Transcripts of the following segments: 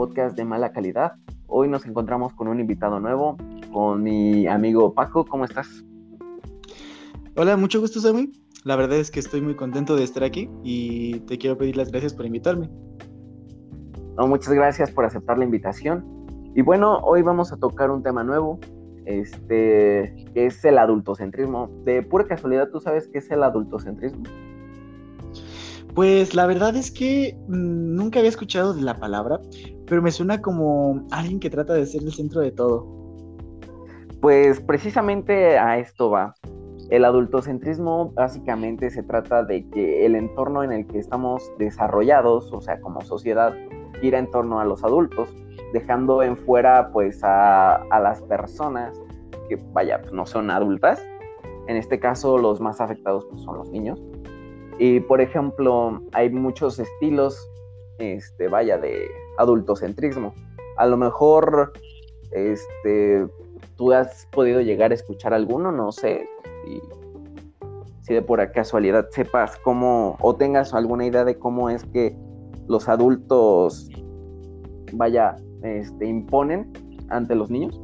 podcast de mala calidad. Hoy nos encontramos con un invitado nuevo, con mi amigo Paco. ¿Cómo estás? Hola, mucho gusto, Sammy. La verdad es que estoy muy contento de estar aquí y te quiero pedir las gracias por invitarme. No, muchas gracias por aceptar la invitación. Y bueno, hoy vamos a tocar un tema nuevo, este, que es el adultocentrismo. De pura casualidad, ¿tú sabes qué es el adultocentrismo? Pues la verdad es que mm, nunca había escuchado de la palabra, pero me suena como alguien que trata de ser el centro de todo. Pues precisamente a esto va. El adultocentrismo básicamente se trata de que el entorno en el que estamos desarrollados, o sea, como sociedad, gira en torno a los adultos, dejando en fuera pues a, las personas que, vaya, pues, no son adultas. En este caso los más afectados pues, son los niños. Y por ejemplo, hay muchos estilos, este, vaya, de adultocentrismo. A lo mejor, este, tú has podido llegar a escuchar alguno, no sé, si, de por casualidad sepas cómo o tengas alguna idea de cómo es que los adultos, vaya, este, imponen ante los niños.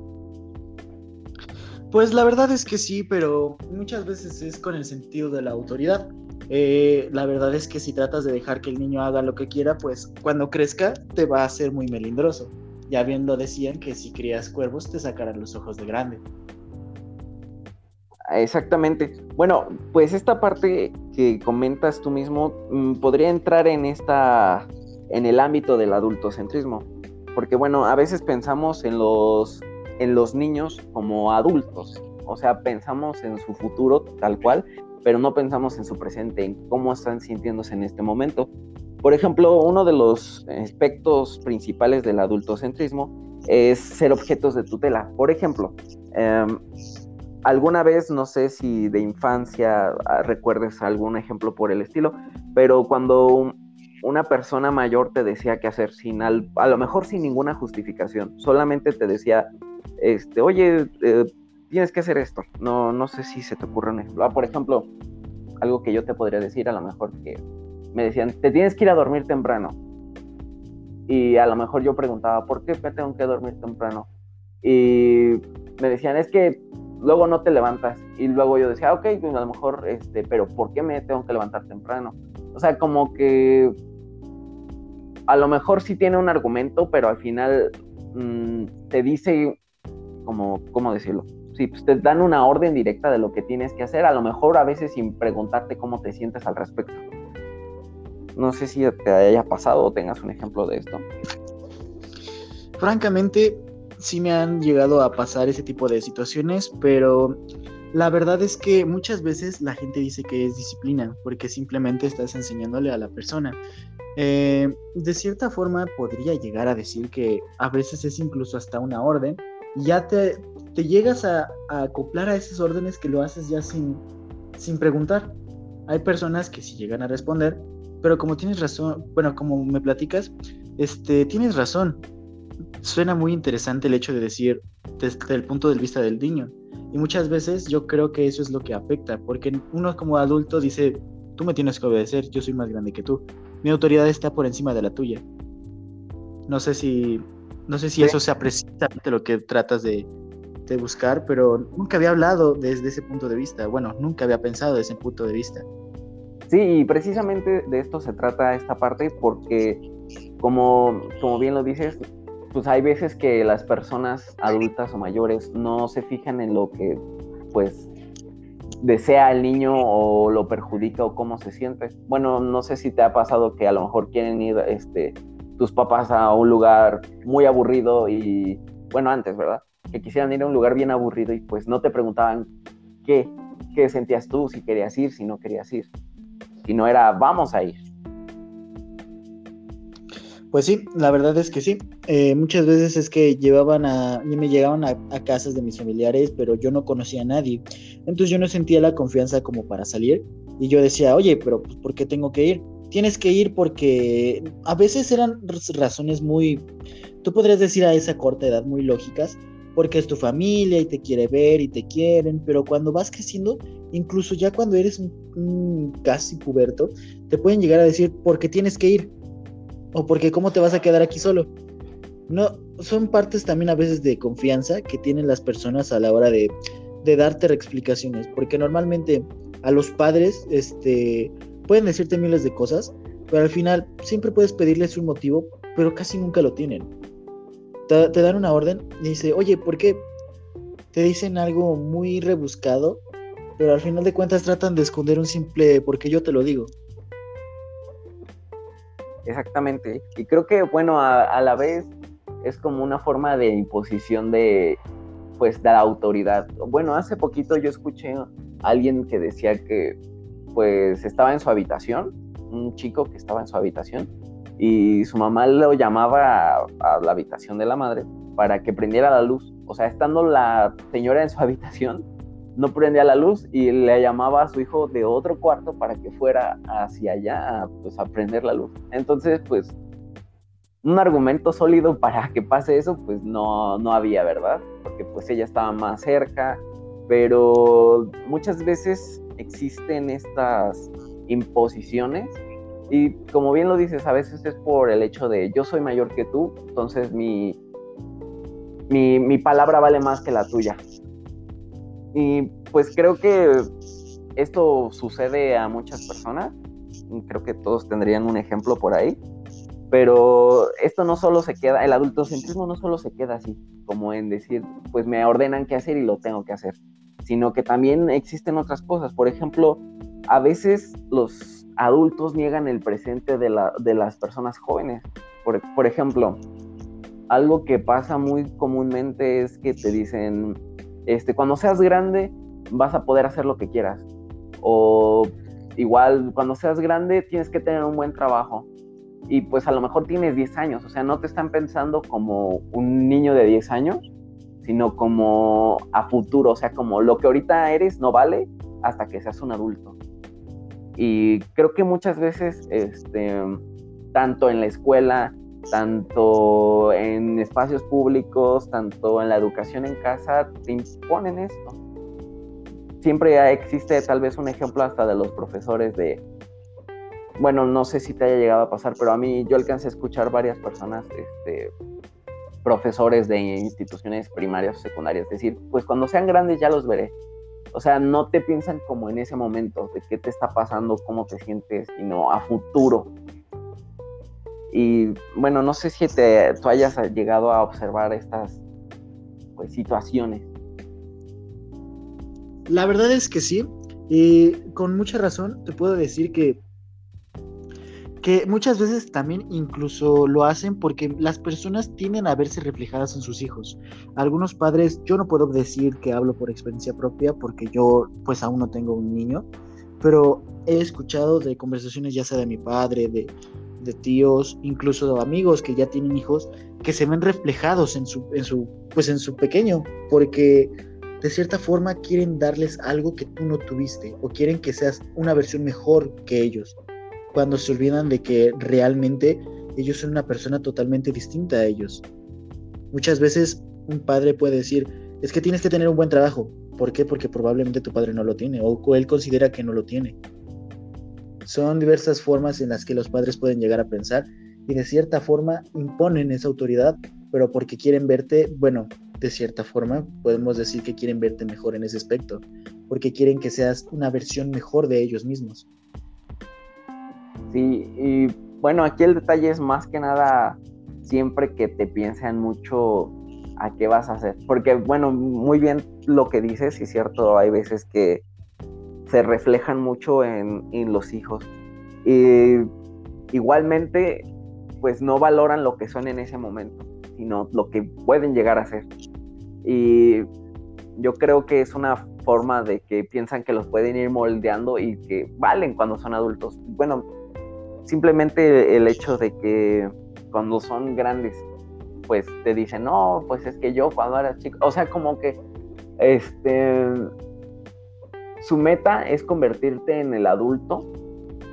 Pues la verdad es que sí, pero muchas veces es con el sentido de la autoridad. Eh, la verdad es que si tratas de dejar que el niño haga lo que quiera, pues cuando crezca te va a hacer muy melindroso. Ya bien lo decían que si crías cuervos te sacarán los ojos de grande. Exactamente. Bueno, pues esta parte que comentas tú mismo mm, podría entrar en esta en el ámbito del adultocentrismo, porque bueno, a veces pensamos en los en los niños como adultos, o sea, pensamos en su futuro tal cual, pero no pensamos en su presente, en cómo están sintiéndose en este momento. Por ejemplo, uno de los aspectos principales del adultocentrismo es ser objetos de tutela. Por ejemplo, em, alguna vez, no sé si de infancia ah, recuerdes algún ejemplo por el estilo, pero cuando una persona mayor te decía qué hacer sin a lo mejor sin ninguna justificación, solamente te decía, este, oye, eh, tienes que hacer esto. No, no sé si se te ocurre un ejemplo. Ah, por ejemplo, algo que yo te podría decir, a lo mejor que me decían, te tienes que ir a dormir temprano. Y a lo mejor yo preguntaba, ¿por qué me tengo que dormir temprano? Y me decían, es que luego no te levantas. Y luego yo decía, ok, pues a lo mejor, este, pero ¿por qué me tengo que levantar temprano? O sea, como que a lo mejor sí tiene un argumento, pero al final mm, te dice, como, ¿cómo decirlo? Sí, pues te dan una orden directa de lo que tienes que hacer, a lo mejor a veces sin preguntarte cómo te sientes al respecto. No sé si te haya pasado o tengas un ejemplo de esto. Francamente, sí me han llegado a pasar ese tipo de situaciones, pero la verdad es que muchas veces la gente dice que es disciplina, porque simplemente estás enseñándole a la persona. Eh, de cierta forma podría llegar a decir que a veces es incluso hasta una orden, ya te, te llegas a, acoplar a esas órdenes que lo haces ya sin, sin preguntar. Hay personas que sí llegan a responder, pero como tienes razón, bueno, como me platicas, este, tienes razón suena muy interesante el hecho de decir desde el punto de vista del niño. Y muchas veces yo creo que eso es lo que afecta, porque uno como adulto dice, tú me tienes que obedecer, yo soy más grande que tú. Mi autoridad está por encima de la tuya. No sé si, no sé si eso sea precisamente lo que tratas de, buscar, pero nunca había hablado desde ese punto de vista. Bueno, nunca había pensado desde ese punto de vista. Sí, y precisamente de esto se trata esta parte porque, como, como bien lo dices, pues hay veces que las personas adultas o mayores no se fijan en lo que pues desea el niño o lo perjudica o cómo se siente. Bueno, no sé si te ha pasado que a lo mejor quieren ir este, tus papás a un lugar muy aburrido y, bueno, antes, ¿verdad? Que quisieran ir a un lugar bien aburrido y pues no te preguntaban qué, qué sentías tú, si querías ir, si no querías ir. Si no era, vamos a ir. Pues sí, la verdad es que sí. Eh, muchas veces es que llevaban a, me llegaban a, casas de mis familiares, pero yo no conocía a nadie. Entonces yo no sentía la confianza como para salir. Y yo decía, oye, pero pues, ¿por qué tengo que ir? Tienes que ir porque a veces eran razones muy, tú podrías decir a esa corta edad, muy lógicas, porque es tu familia y te quiere ver y te quieren, pero cuando vas creciendo, incluso ya cuando eres casi puberto, te pueden llegar a decir, ¿por qué tienes que ir? o porque cómo te vas a quedar aquí solo. no, son partes también a veces de confianza que tienen las personas a la hora de, de darte explicaciones, porque normalmente a los padres, este, pueden decirte miles de cosas, pero al final siempre puedes pedirles un motivo, pero casi nunca lo tienen. Te, dan una orden y dice, oye, ¿por qué? Te dicen algo muy rebuscado, pero al final de cuentas tratan de esconder un simple porque yo te lo digo. Exactamente. Y creo que, bueno, a, la vez es como una forma de imposición de, pues, de la autoridad. Bueno, hace poquito yo escuché a alguien que decía que, pues, estaba en su habitación, un chico que estaba en su habitación, y su mamá lo llamaba a la habitación de la madre para que prendiera la luz. O sea, estando la señora en su habitación, no prendía la luz y le llamaba a su hijo de otro cuarto para que fuera hacia allá pues, a prender la luz. Entonces, pues, un argumento sólido para que pase eso, pues no, no había, ¿verdad? Porque pues ella estaba más cerca, pero muchas veces existen estas imposiciones y como bien lo dices, a veces es por el hecho de yo soy mayor que tú, entonces mi, mi, mi palabra vale más que la tuya. Y pues creo que esto sucede a muchas personas. Creo que todos tendrían un ejemplo por ahí. Pero esto no solo se queda, el adultocentrismo no solo se queda así, como en decir, pues me ordenan qué hacer y lo tengo que hacer, sino que también existen otras cosas. Por ejemplo, a veces los adultos niegan el presente de, la, de las personas jóvenes. Por, por ejemplo, algo que pasa muy comúnmente es que te dicen, este, cuando seas grande vas a poder hacer lo que quieras. O igual, cuando seas grande tienes que tener un buen trabajo. Y pues a lo mejor tienes 10 años, o sea, no te están pensando como un niño de 10 años, sino como a futuro, o sea, como lo que ahorita eres no vale hasta que seas un adulto. Y creo que muchas veces, este, tanto en la escuela, tanto en espacios públicos, tanto en la educación en casa, te imponen esto. Siempre existe tal vez un ejemplo hasta de los profesores de, bueno, no sé si te haya llegado a pasar, pero a mí yo alcancé a escuchar varias personas, este, profesores de instituciones primarias o secundarias, decir, pues cuando sean grandes ya los veré. O sea, no te piensan como en ese momento de qué te está pasando, cómo te sientes, sino a futuro. Y bueno, no sé si te, tú hayas llegado a observar estas pues, situaciones. La verdad es que sí. Y con mucha razón te puedo decir que, que muchas veces también incluso lo hacen porque las personas tienden a verse reflejadas en sus hijos. Algunos padres, yo no puedo decir que hablo por experiencia propia porque yo pues aún no tengo un niño, pero he escuchado de conversaciones ya sea de mi padre, de, de tíos, incluso de amigos que ya tienen hijos, que se ven reflejados en su, en su, pues en su pequeño, porque de cierta forma quieren darles algo que tú no tuviste o quieren que seas una versión mejor que ellos, cuando se olvidan de que realmente ellos son una persona totalmente distinta a ellos. Muchas veces un padre puede decir, es que tienes que tener un buen trabajo. ¿Por qué? Porque probablemente tu padre no lo tiene o él considera que no lo tiene. Son diversas formas en las que los padres pueden llegar a pensar y de cierta forma imponen esa autoridad, pero porque quieren verte, bueno, de cierta forma podemos decir que quieren verte mejor en ese aspecto, porque quieren que seas una versión mejor de ellos mismos. Sí, y bueno, aquí el detalle es más que nada siempre que te piensen mucho a qué vas a hacer, porque bueno, muy bien lo que dices, y cierto, hay veces que se reflejan mucho en, los hijos. Y igualmente, pues no valoran lo que son en ese momento, sino lo que pueden llegar a ser. Y yo creo que es una forma de que piensan que los pueden ir moldeando y que valen cuando son adultos. Bueno, simplemente el hecho de que cuando son grandes, pues te dicen, no, pues es que yo cuando era chico, o sea, como que, este, su meta es convertirte en el adulto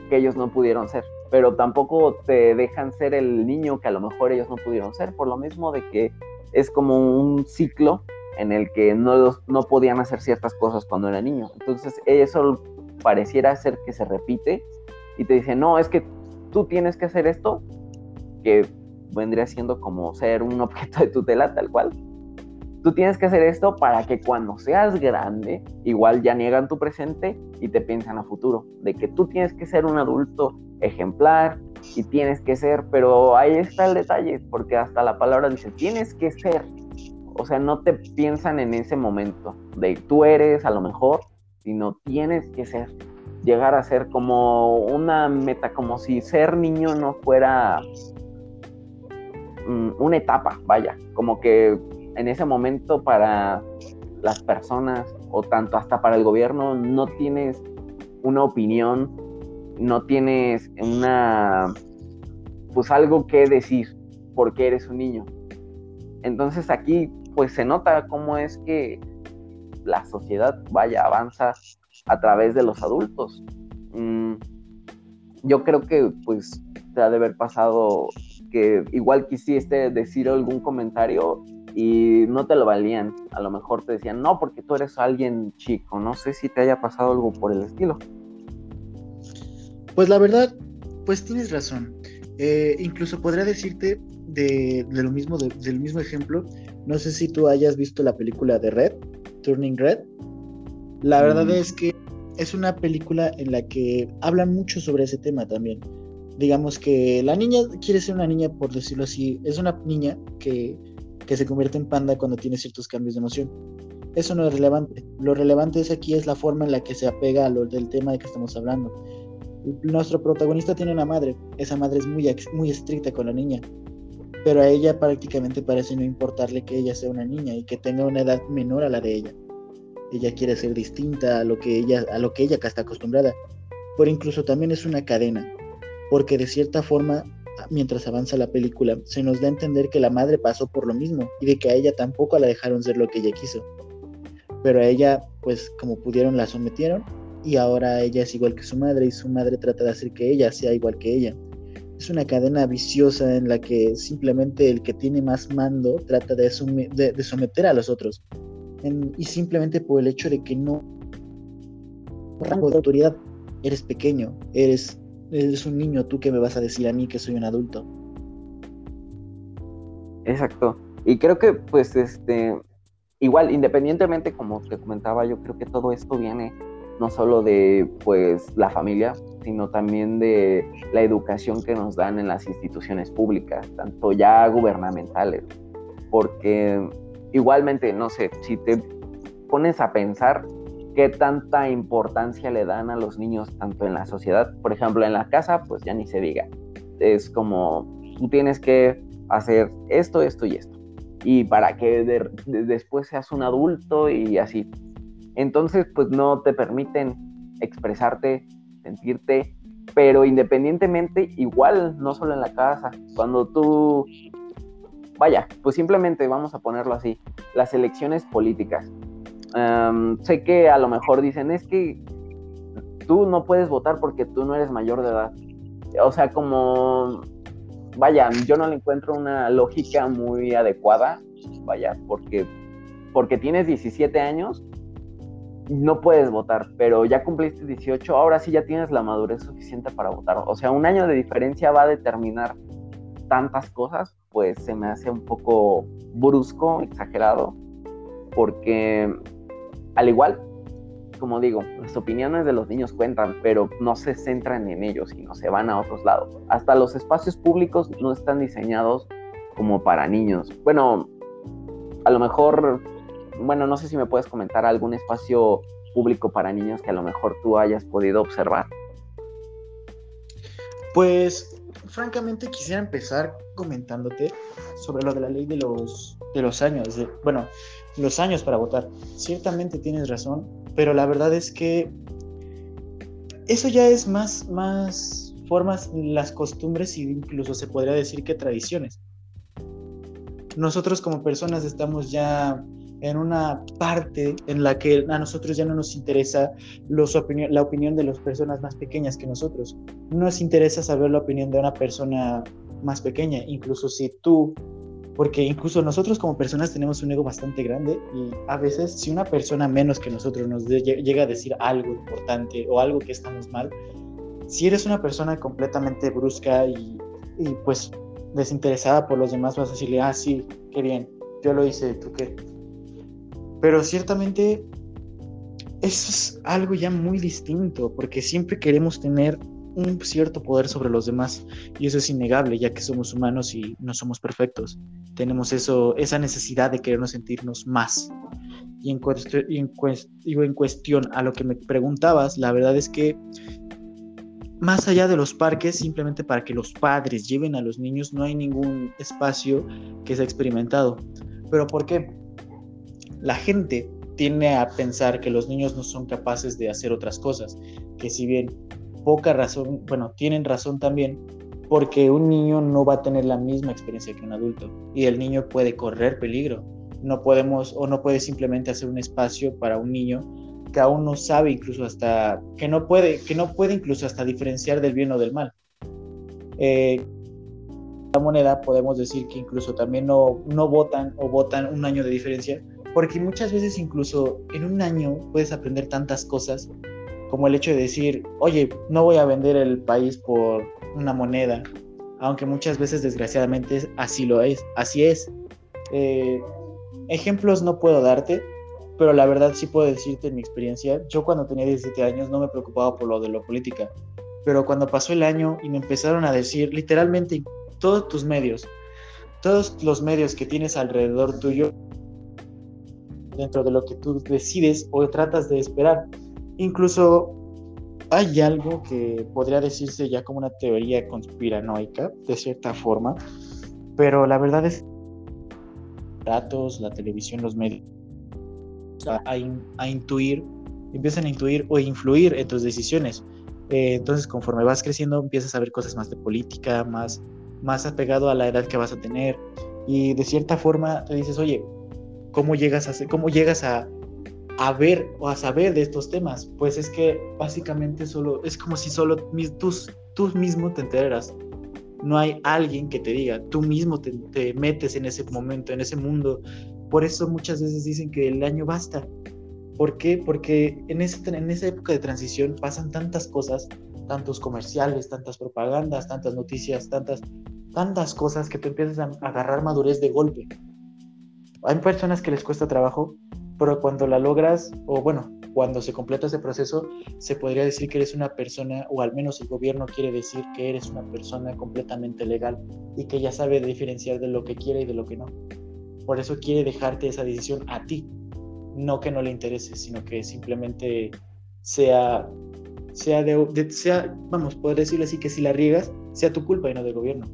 que ellos no pudieron ser, pero tampoco te dejan ser el niño que a lo mejor ellos no pudieron ser, por lo mismo de que es como un ciclo en el que no, no podían hacer ciertas cosas cuando era niño. Entonces eso pareciera ser que se repite y te dice, no, es que tú tienes que hacer esto, que vendría siendo como ser un objeto de tutela tal cual. Tú tienes que hacer esto para que cuando seas grande, igual ya niegan tu presente y te piensan a futuro, de que tú tienes que ser un adulto ejemplar y tienes que ser, pero ahí está el detalle, porque hasta la palabra dice, tienes que ser. O sea, no te piensan en ese momento de tú eres a lo mejor, sino tienes que ser llegar a ser como una meta, como si ser niño no fuera mm, una etapa, vaya, como que en ese momento para las personas o tanto hasta para el gobierno no tienes una opinión, no tienes una pues algo que decir porque eres un niño. Entonces aquí pues se nota cómo es que la sociedad vaya avanza a través de los adultos. Mm, yo creo que pues te ha de haber pasado que igual quisiste decir algún comentario y no te lo valían. A lo mejor te decían, no, porque tú eres alguien chico. No sé si te haya pasado algo por el estilo. Pues la verdad, pues tienes razón. Eh, incluso podría decirte de, lo mismo, del mismo ejemplo. No sé si tú hayas visto la película de Red, Turning Red. La verdad mm. es que es una película en la que hablan mucho sobre ese tema también. Digamos que la niña quiere ser una niña, por decirlo así, es una niña que, que se convierte en panda cuando tiene ciertos cambios de emoción. Eso no es relevante. Lo relevante es aquí es la forma en la que se apega a lo del tema de que estamos hablando. Nuestro protagonista tiene una madre. Esa madre es muy, muy estricta con la niña. Pero a ella prácticamente parece no importarle que ella sea una niña y que tenga una edad menor a la de ella ella quiere ser distinta a lo que ella, a lo que ella está acostumbrada, pero incluso también es una cadena, porque de cierta forma, mientras avanza la película, se nos da a entender que la madre pasó por lo mismo y de que a ella tampoco la dejaron ser lo que ella quiso. Pero a ella, pues como pudieron, la sometieron y ahora ella es igual que su madre y su madre trata de hacer que ella sea igual que ella. Es una cadena viciosa en la que simplemente el que tiene más mando trata de, de someter a los otros y simplemente por el hecho de que no rango de autoridad, eres pequeño, eres, eres un niño, tú que me vas a decir a mí que soy un adulto. Exacto. Y creo que pues este igual independientemente como te comentaba, yo creo que todo esto viene no solo de pues la familia, sino también de la educación que nos dan en las instituciones públicas, tanto ya gubernamentales, porque igualmente, no sé, si te pones a pensar qué tanta importancia le dan a los niños tanto en la sociedad, por ejemplo, en la casa, pues ya ni se diga. Es como tú tienes que hacer esto, esto y esto. Y para que después seas un adulto y así. Entonces, pues no te permiten expresarte, sentirte, pero independientemente, igual, no solo en la casa, cuando tú vaya, pues simplemente vamos a ponerlo así, las elecciones políticas. sé que a lo mejor dicen, es que tú no puedes votar porque tú no eres mayor de edad. O sea, como, vaya, yo no le encuentro una lógica muy adecuada, vaya, porque, porque tienes 17 años, no puedes votar, pero ya cumpliste 18, ahora sí ya tienes la madurez suficiente para votar. O sea, un año de diferencia va a determinar tantas cosas, pues se me hace un poco brusco, exagerado, porque al igual, como digo, las opiniones de los niños cuentan, pero no se centran en ellos, sino se van a otros lados. Hasta los espacios públicos no están diseñados como para niños. Bueno, a lo mejor, bueno, no sé si me puedes comentar algún espacio público para niños que a lo mejor tú hayas podido observar. Pues francamente quisiera empezar comentándote sobre lo de la ley de los, de los años, de, bueno, los años para votar. Ciertamente tienes razón, pero la verdad es que eso ya es más, más formas, las costumbres y incluso se podría decir que tradiciones. Nosotros como personas estamos ya en una parte en la que a nosotros ya no nos interesa los la opinión de las personas más pequeñas que nosotros. No nos interesa saber la opinión de una persona más pequeña, incluso si tú, porque incluso nosotros como personas tenemos un ego bastante grande y a veces si una persona menos que nosotros nos llega a decir algo importante o algo que estamos mal, si eres una persona completamente brusca y, y pues desinteresada por los demás, vas a decirle, ah, sí, qué bien, yo lo hice, ¿tú qué? Pero ciertamente eso es algo ya muy distinto, porque siempre queremos tener un cierto poder sobre los demás y eso es innegable ya que somos humanos y no somos perfectos. Tenemos eso, esa necesidad de querernos sentirnos más. Y en, en, en cuestión a lo que me preguntabas, la verdad es que más allá de los parques, simplemente para que los padres lleven a los niños, no hay ningún espacio que sea experimentado. ¿Pero por qué? La gente tiene a pensar que los niños no son capaces de hacer otras cosas, que si bien poca razón, bueno, tienen razón también, porque un niño no va a tener la misma experiencia que un adulto y el niño puede correr peligro. No podemos o no puede simplemente hacer un espacio para un niño que aún no sabe incluso hasta que no puede que no puede incluso hasta diferenciar del bien o del mal. Eh, la moneda podemos decir que incluso también no, no votan o votan un año de diferencia porque muchas veces incluso en un año puedes aprender tantas cosas como el hecho de decir, oye, no voy a vender el país por una moneda, aunque muchas veces desgraciadamente así lo es, así es. Eh, ejemplos no puedo darte, pero la verdad sí puedo decirte en mi experiencia, yo cuando tenía 17 años no me preocupaba por lo de la política, pero cuando pasó el año y me empezaron a decir literalmente todos tus medios, todos los medios que tienes alrededor tuyo, dentro de lo que tú decides o tratas de esperar, Incluso hay algo que podría decirse ya como una teoría conspiranoica, de cierta forma, pero la verdad es datos, la televisión, los medios, a, intuir, empiezan a intuir o influir en tus decisiones. Eh, entonces, conforme vas creciendo, empiezas a ver cosas más de política, más, más apegado a la edad que vas a tener. Y de cierta forma te dices, oye, ¿cómo llegas a, cómo llegas a, a ver o a saber de estos temas? Pues es que básicamente solo es como si solo tú, tú mismo te enteras. No hay alguien que te diga, tú mismo te, metes en ese momento, en ese mundo. Por eso muchas veces dicen que el año basta. ¿Por qué? Porque en, ese, en esa época de transición pasan tantas cosas, tantos comerciales, tantas propagandas, tantas noticias, tantas, tantas cosas que tú empiezas a agarrar madurez de golpe. Hay personas que les cuesta trabajo pero cuando la logras, o bueno, cuando se completa ese proceso, se podría decir que eres una persona, o al menos el gobierno quiere decir que eres una persona completamente legal y que ya sabe diferenciar de lo que quiere y de lo que no. Por eso quiere dejarte esa decisión a ti, no que no le interese, sino que simplemente sea, sea, de, sea vamos, poder decirlo así, que si la riegas, sea tu culpa y no del gobierno.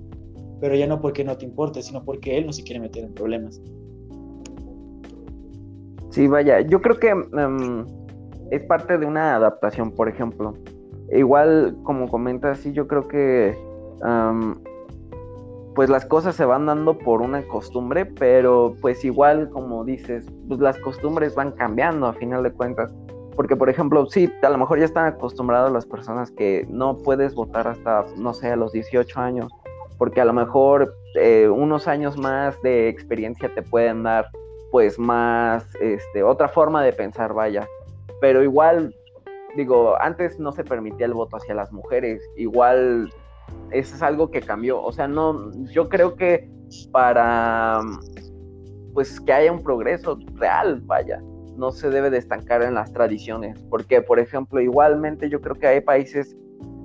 Pero ya no porque no te importe, sino porque él no se quiere meter en problemas. Sí, vaya, yo creo que em, es parte de una adaptación, por ejemplo. Igual, como comentas, sí, yo creo que em, pues las cosas se van dando por una costumbre, pero pues igual, como dices, pues las costumbres van cambiando a final de cuentas. Porque, por ejemplo, sí, a lo mejor ya están acostumbradas las personas que no puedes votar hasta, no sé, a los 18 años, porque a lo mejor eh, unos años más de experiencia te pueden dar pues más, este, otra forma de pensar, vaya. Pero igual, digo, antes no se permitía el voto hacia las mujeres, igual eso es algo que cambió, o sea, no, yo creo que para, pues que haya un progreso real, vaya, no se debe de estancar en las tradiciones, porque, por ejemplo, igualmente yo creo que hay países,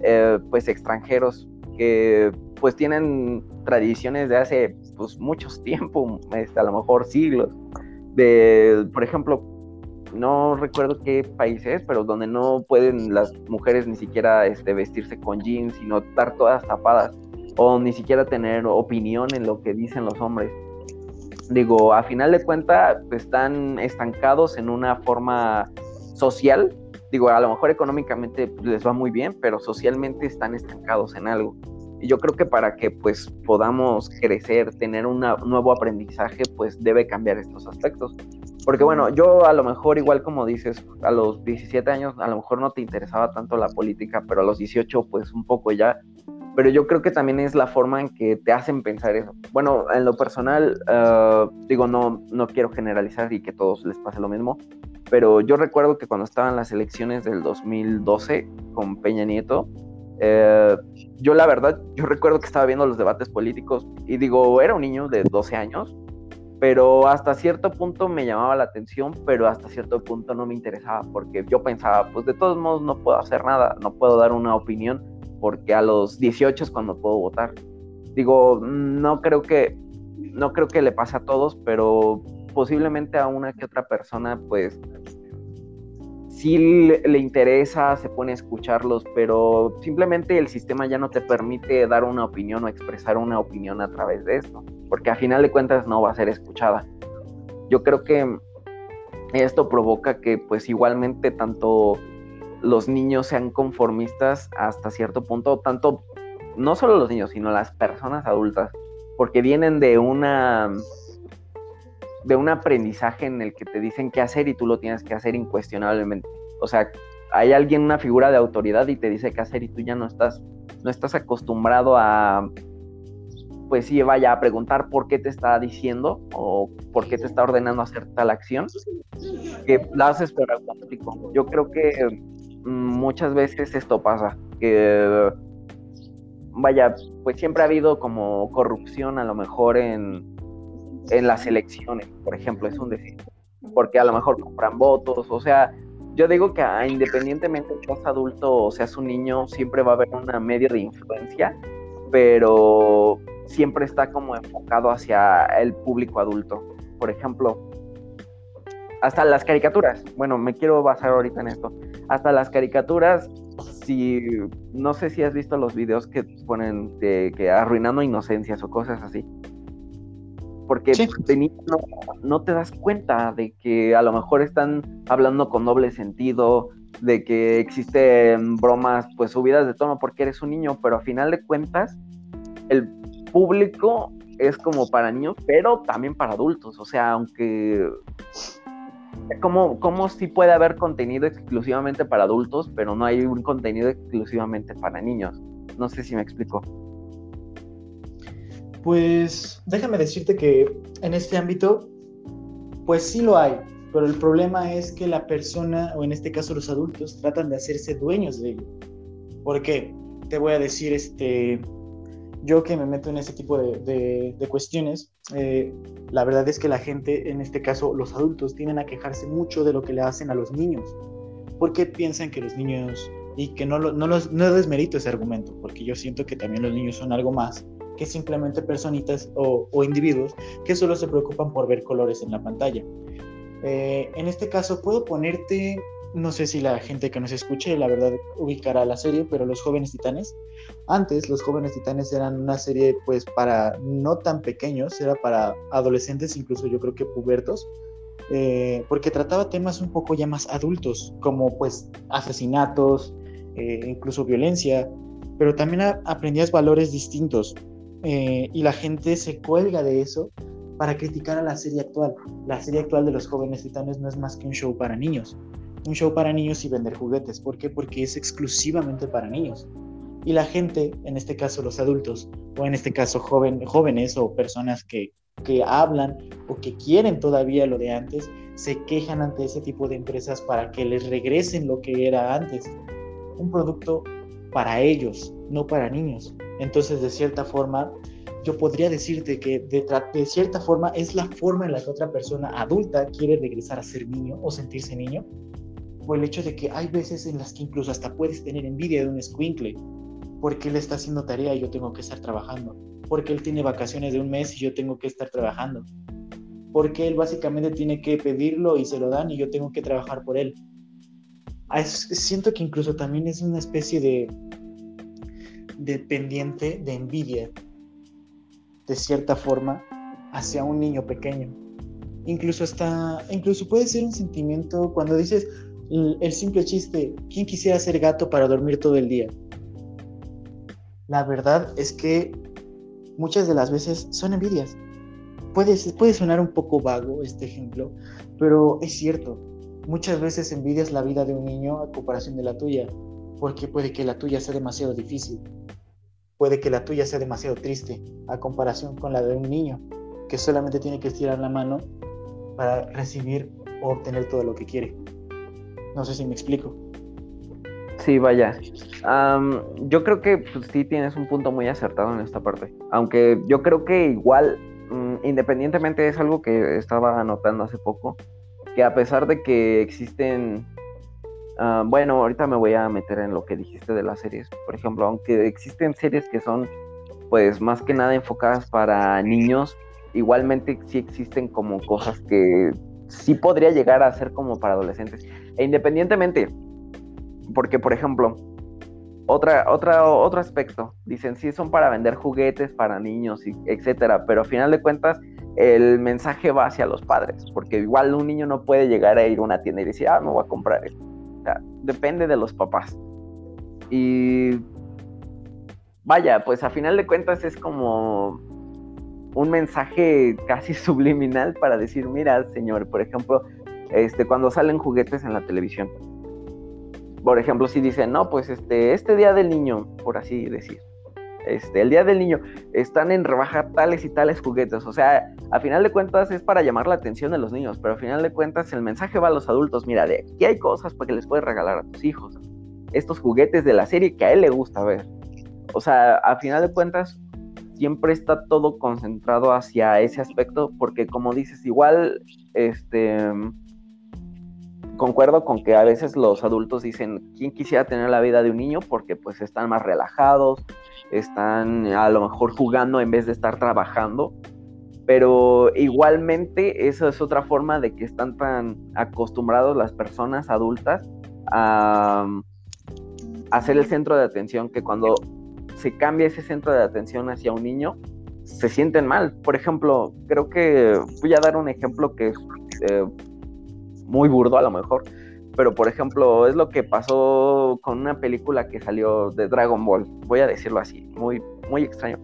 eh, pues, extranjeros que, pues, tienen tradiciones de hace, pues, muchos tiempo, este, a lo mejor siglos, de, por ejemplo, no recuerdo qué país es, pero donde no pueden las mujeres ni siquiera este, vestirse con jeans, sino estar todas tapadas, o ni siquiera tener opinión en lo que dicen los hombres. Digo, a final de cuentas, están estancados en una forma social. Digo, a lo mejor económicamente les va muy bien, pero socialmente están estancados en algo. Y yo creo que para que pues podamos crecer, tener un nuevo aprendizaje, pues debe cambiar estos aspectos. Porque bueno, yo a lo mejor igual como dices, a los 17 años a lo mejor no te interesaba tanto la política, pero a los 18 pues un poco ya. Pero yo creo que también es la forma en que te hacen pensar eso. Bueno, en lo personal, eh, digo, no, no quiero generalizar y que a todos les pase lo mismo, pero yo recuerdo que cuando estaban las elecciones del 2012 con Peña Nieto, Eh, yo la verdad, yo recuerdo que estaba viendo los debates políticos y digo, era un niño de 12 años, pero hasta cierto punto me llamaba la atención, pero hasta cierto punto no me interesaba, porque yo pensaba, pues de todos modos no puedo hacer nada, no puedo dar una opinión, porque a los 18 es cuando puedo votar. Digo, no creo que, no creo que le pase a todos, pero posiblemente a una que otra persona, pues sí le, interesa, se pone a escucharlos, pero simplemente el sistema ya no te permite dar una opinión o expresar una opinión a través de esto, porque a final de cuentas no va a ser escuchada. Yo creo que esto provoca que pues igualmente tanto los niños sean conformistas hasta cierto punto, tanto no solo los niños, sino las personas adultas, porque vienen de una de un aprendizaje en el que te dicen qué hacer y tú lo tienes que hacer incuestionablemente. O sea, hay alguien, una figura de autoridad y te dice qué hacer y tú ya no estás, no estás acostumbrado a, pues sí, vaya a preguntar por qué te está diciendo o por qué te está ordenando hacer tal acción, que la haces por automático. Yo creo que mm, muchas veces esto pasa, que vaya, pues siempre ha habido como corrupción a lo mejor en, en las elecciones, por ejemplo, es un decir, porque a lo mejor compran votos, o sea, yo digo que ah, independientemente de seas adulto o seas un niño, siempre va a haber una media de influencia, pero siempre está como enfocado hacia el público adulto. Por ejemplo, hasta las caricaturas, bueno, me quiero basar ahorita en esto, hasta las caricaturas, si, no sé si has visto los videos que ponen de que arruinando inocencias o cosas así porque no, te das cuenta de que a lo mejor están hablando con doble sentido, de que existen bromas pues subidas de tono porque eres un niño, pero a final de cuentas el público es como para niños, pero también para adultos, o sea, aunque como, como si puede haber contenido exclusivamente para adultos, pero no hay un contenido exclusivamente para niños. No sé si me explico. Pues déjame decirte que en este ámbito, pues sí lo hay, pero el problema es que la persona, o en este caso los adultos, tratan de hacerse dueños de ello. ¿Por qué? Te voy a decir, este, yo que me meto en ese tipo de, cuestiones, eh, la verdad es que la gente, en este caso los adultos, tienen a quejarse mucho de lo que le hacen a los niños, porque piensan que los niños, y que no, no, los, no desmerito ese argumento, porque yo siento que también los niños son algo más, que simplemente personitas o, individuos que solo se preocupan por ver colores en la pantalla. Eh, en este caso puedo ponerte, no sé si la gente que nos escuche, la verdad ubicará la serie, pero Los Jóvenes Titanes. Antes los Jóvenes Titanes eran una serie pues para no tan pequeños, era para adolescentes, incluso yo creo que pubertos. Eh, porque trataba temas un poco ya más adultos, como pues asesinatos, eh, incluso violencia, pero también aprendías valores distintos, eh, y la gente se cuelga de eso para criticar a la serie actual. La serie actual de los jóvenes titanes no es más que un show para niños. Un show para niños y vender juguetes. ¿Por qué? Porque es exclusivamente para niños. Y la gente, en este caso los adultos, o en este caso jóvenes o personas que, que hablan o que quieren todavía lo de antes, se quejan ante ese tipo de empresas para que les regresen lo que era antes. Un producto para ellos, no para niños. Entonces, de cierta forma, yo podría decirte que de, cierta forma es la forma en la que otra persona adulta quiere regresar a ser niño o sentirse niño, o el hecho de que hay veces en las que incluso hasta puedes tener envidia de un squinkle, porque él está haciendo tarea y yo tengo que estar trabajando, porque él tiene vacaciones de un mes y yo tengo que estar trabajando, porque él básicamente tiene que pedirlo y se lo dan y yo tengo que trabajar por él. Siento que incluso también es una especie de dependiente de envidia, de cierta forma, hacia un niño pequeño. Incluso está, incluso puede ser un sentimiento cuando dices el, simple chiste, ¿quién quisiera ser gato para dormir todo el día? La verdad es que muchas de las veces son envidias. Puede, puede sonar un poco vago este ejemplo, pero es cierto. Muchas veces envidias la vida de un niño a comparación de la tuya, porque puede que la tuya sea demasiado difícil, puede que la tuya sea demasiado triste a comparación con la de un niño que solamente tiene que estirar la mano para recibir o obtener todo lo que quiere. No sé si me explico. Sí, vaya. yo creo que pues, sí tienes un punto muy acertado en esta parte. Aunque yo creo que igual, mm, independientemente es algo que estaba anotando hace poco, que a pesar de que existen, bueno, ahorita me voy a meter en lo que dijiste de las series. Por ejemplo, aunque existen series que son pues más que nada enfocadas para niños, igualmente sí existen como cosas que sí podría llegar a ser como para adolescentes. E independientemente, porque por ejemplo, otra, otra, otro aspecto, dicen sí son para vender juguetes para niños, y etcétera, pero al final de cuentas el mensaje va hacia los padres, porque igual un niño no puede llegar a ir a una tienda y decir, ah, me voy a comprar esto. Depende de los papás. Y vaya, pues a final de cuentas es como un mensaje casi subliminal para decir, mira, señor, por ejemplo, este, cuando salen juguetes en la televisión. Por ejemplo, si dicen, no, pues este, este día del niño, por así decir, este, el día del niño, están en rebaja tales y tales juguetes. O sea, a final de cuentas es para llamar la atención de los niños, pero a final de cuentas el mensaje va a los adultos. Mira, de aquí hay cosas para que les puedes regalar a tus hijos. Estos juguetes de la serie que a él le gusta ver. O sea, a final de cuentas, siempre está todo concentrado hacia ese aspecto, porque como dices, igual, este, concuerdo con que a veces los adultos dicen, ¿quién quisiera tener la vida de un niño? Porque pues están más relajados, están a lo mejor jugando en vez de estar trabajando, pero igualmente eso es otra forma de que están tan acostumbrados las personas adultas a, a ser el centro de atención que cuando se cambia ese centro de atención hacia un niño, se sienten mal. Por ejemplo, creo que voy a dar un ejemplo que es eh, muy burdo a lo mejor, pero por ejemplo es lo que pasó con una película que salió de Dragon Ball, voy a decirlo así, muy, muy extraño.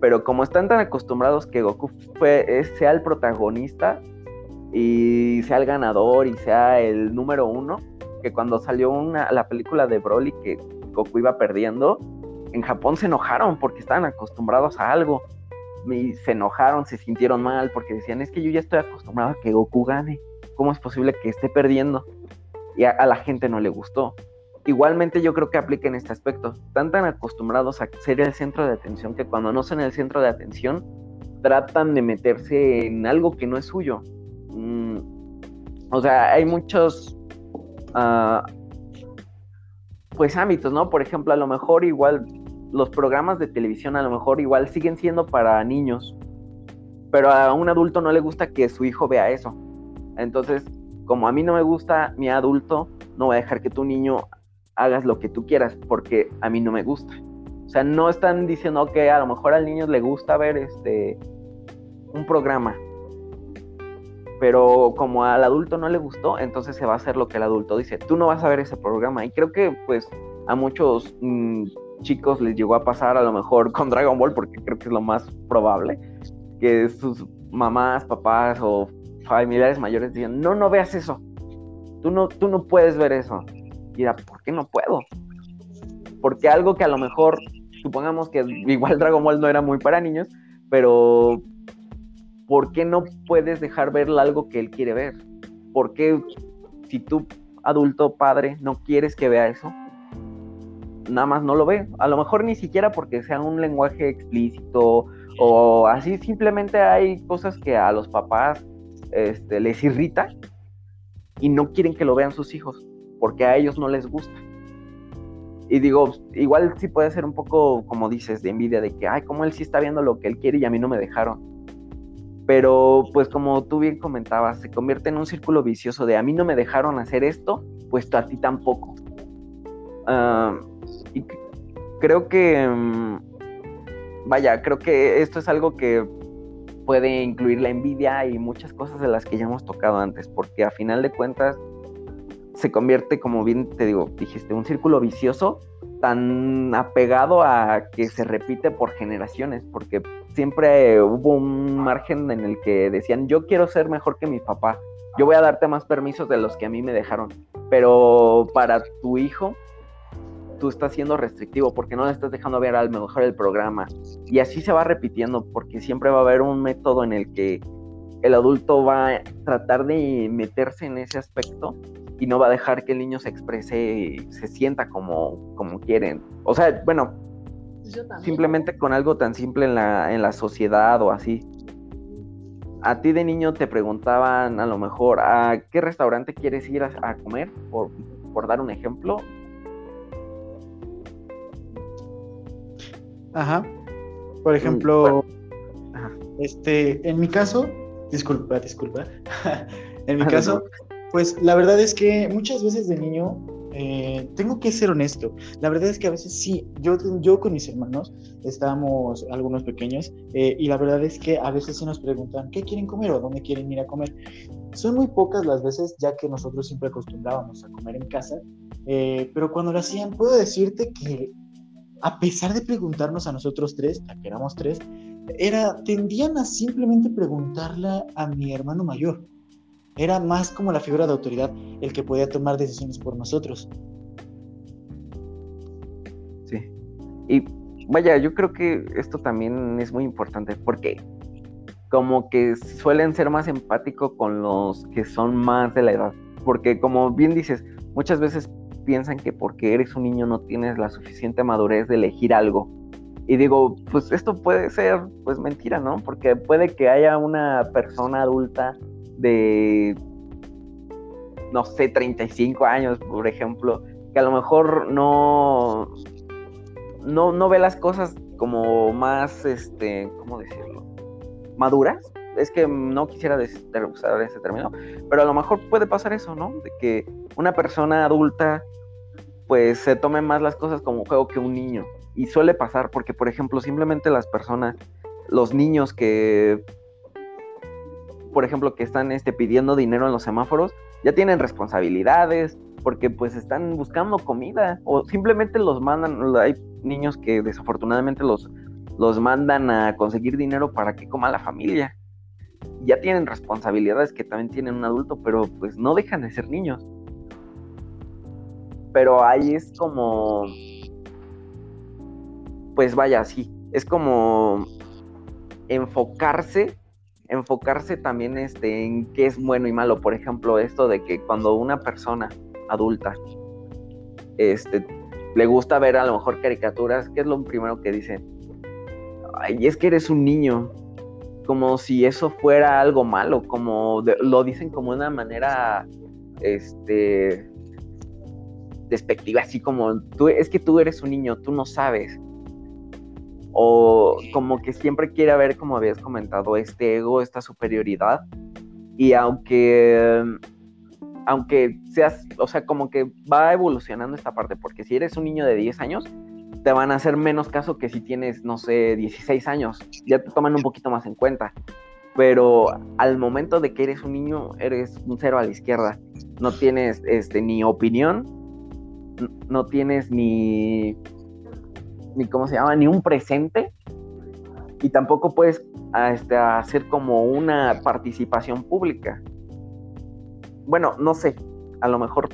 Pero como están tan acostumbrados que Goku fue, sea el protagonista y sea el ganador y sea el número uno, que cuando salió una, la película de Broly que Goku iba perdiendo, en Japón se enojaron porque estaban acostumbrados a algo. Y se enojaron, se sintieron mal porque decían, es que yo ya estoy acostumbrado a que Goku gane. ¿Cómo es posible que esté perdiendo? Y a, la gente no le gustó. Igualmente yo creo que aplica en este aspecto. Están tan acostumbrados a ser el centro de atención que cuando no son el centro de atención, tratan de meterse en algo que no es suyo. Mm, o sea, hay muchos ah, pues ámbitos, ¿no? Por ejemplo, a lo mejor igual los programas de televisión a lo mejor igual siguen siendo para niños, pero a un adulto no le gusta que su hijo vea eso. Entonces, como a mí no me gusta mi adulto, no voy a dejar que tu niño hagas lo que tú quieras porque a mí no me gusta. O sea, no están diciendo que a lo mejor al niño le gusta ver este un programa, pero como al adulto no le gustó, entonces se va a hacer lo que el adulto dice. Tú no vas a ver ese programa. Y creo que pues a muchos mm, chicos les llegó a pasar a lo mejor con Dragon Ball, porque creo que es lo más probable, que sus mamás, papás o familiares mayores digan, no, no veas eso. Tú no, tú no puedes ver eso. Y dirá, ¿por qué no puedo? Porque algo que a lo mejor, supongamos que igual Dragon Ball no era muy para niños, pero ¿por qué no puedes dejar ver algo que él quiere ver? ¿Por qué si tú, adulto, padre, no quieres que vea eso? Nada más no lo ve. A lo mejor ni siquiera porque sea un lenguaje explícito o así, simplemente hay cosas que a los papás este, les irrita y no quieren que lo vean sus hijos porque a ellos no les gusta. Y digo, igual sí puede ser un poco, como dices, de envidia, de que, ay, como él sí está viendo lo que él quiere y a mí no me dejaron pero pues como tú bien comentabas, se convierte en un círculo vicioso de a mí no me dejaron hacer esto, pues a ti tampoco. Ah, y creo que, mm, vaya, creo que esto es algo que puede incluir la envidia y muchas cosas de las que ya hemos tocado antes, porque a final de cuentas se convierte, como bien te digo, dijiste, un círculo vicioso tan apegado a que se repite por generaciones, porque siempre hubo un margen en el que decían, yo quiero ser mejor que mi papá, yo voy a darte más permisos de los que a mí me dejaron, pero para tu hijo tú estás siendo restrictivo porque no le estás dejando ver al mejor el programa. Y así se va repitiendo porque siempre va a haber un método en el que el adulto va a tratar de meterse en ese aspecto y no va a dejar que el niño se exprese y se sienta como, como quieren. O sea, bueno, simplemente con algo tan simple en la, en la sociedad o así. A ti de niño te preguntaban a lo mejor a qué restaurante quieres ir a, comer, por, por dar un ejemplo. Ajá. Por mm, ejemplo, este, en mi caso, disculpa, disculpa. en mi caso, pues la verdad es que muchas veces de niño eh, tengo que ser honesto. La verdad es que a veces sí, yo, yo con mis hermanos estábamos algunos pequeños eh, y la verdad es que a veces se nos preguntan qué quieren comer o dónde quieren ir a comer. Son muy pocas las veces ya que nosotros siempre acostumbrábamos a comer en casa, eh, pero cuando lo hacían puedo decirte que a pesar de preguntarnos a nosotros tres, ya que éramos tres, era, tendían a simplemente preguntarle a mi hermano mayor. Era más como la figura de autoridad el que podía tomar decisiones por nosotros. Sí. Y vaya, yo creo que esto también es muy importante porque como que suelen ser más empáticos con los que son más de la edad. Porque como bien dices, muchas veces piensan que porque eres un niño no tienes la suficiente madurez de elegir algo. Y digo, pues esto puede ser pues mentira, ¿no? Porque puede que haya una persona adulta de, no sé, 35 años, por ejemplo, que a lo mejor no, no, no ve las cosas como más, este, ¿cómo decirlo? Maduras. Es que no quisiera usar ese término, pero a lo mejor puede pasar eso, ¿no? De que una persona adulta pues se tome más las cosas como juego que un niño. Y suele pasar porque, por ejemplo, simplemente las personas, los niños que por ejemplo, que están este, pidiendo dinero en los semáforos, ya tienen responsabilidades, porque pues están buscando comida, o simplemente los mandan, hay niños que desafortunadamente los, los mandan a conseguir dinero para que coma la familia. Ya tienen responsabilidades que también tienen un adulto, pero pues no dejan de ser niños. Pero ahí es como, pues vaya, sí, es como enfocarse enfocarse también este, en qué es bueno y malo. Por ejemplo, esto de que cuando una persona adulta este, le gusta ver a lo mejor caricaturas, ¿qué es lo primero que dicen? Ay, es que eres un niño. Como si eso fuera algo malo, como lo dicen como una manera este despectiva, así como tú es que tú eres un niño, tú no sabes o como que siempre quiere ver, como habías comentado, este ego, esta superioridad. Y aunque, aunque seas, o sea, como que va evolucionando esta parte, porque si eres un niño de 10 años, te van a hacer menos caso que si tienes, no sé, 16 años. Ya te toman un poquito más en cuenta. Pero al momento de que eres un niño, eres un cero a la izquierda. No tienes este, ni opinión, no tienes ni ni cómo se llama, ni un presente y tampoco puedes este, hacer como una participación pública. Bueno, no sé, a lo mejor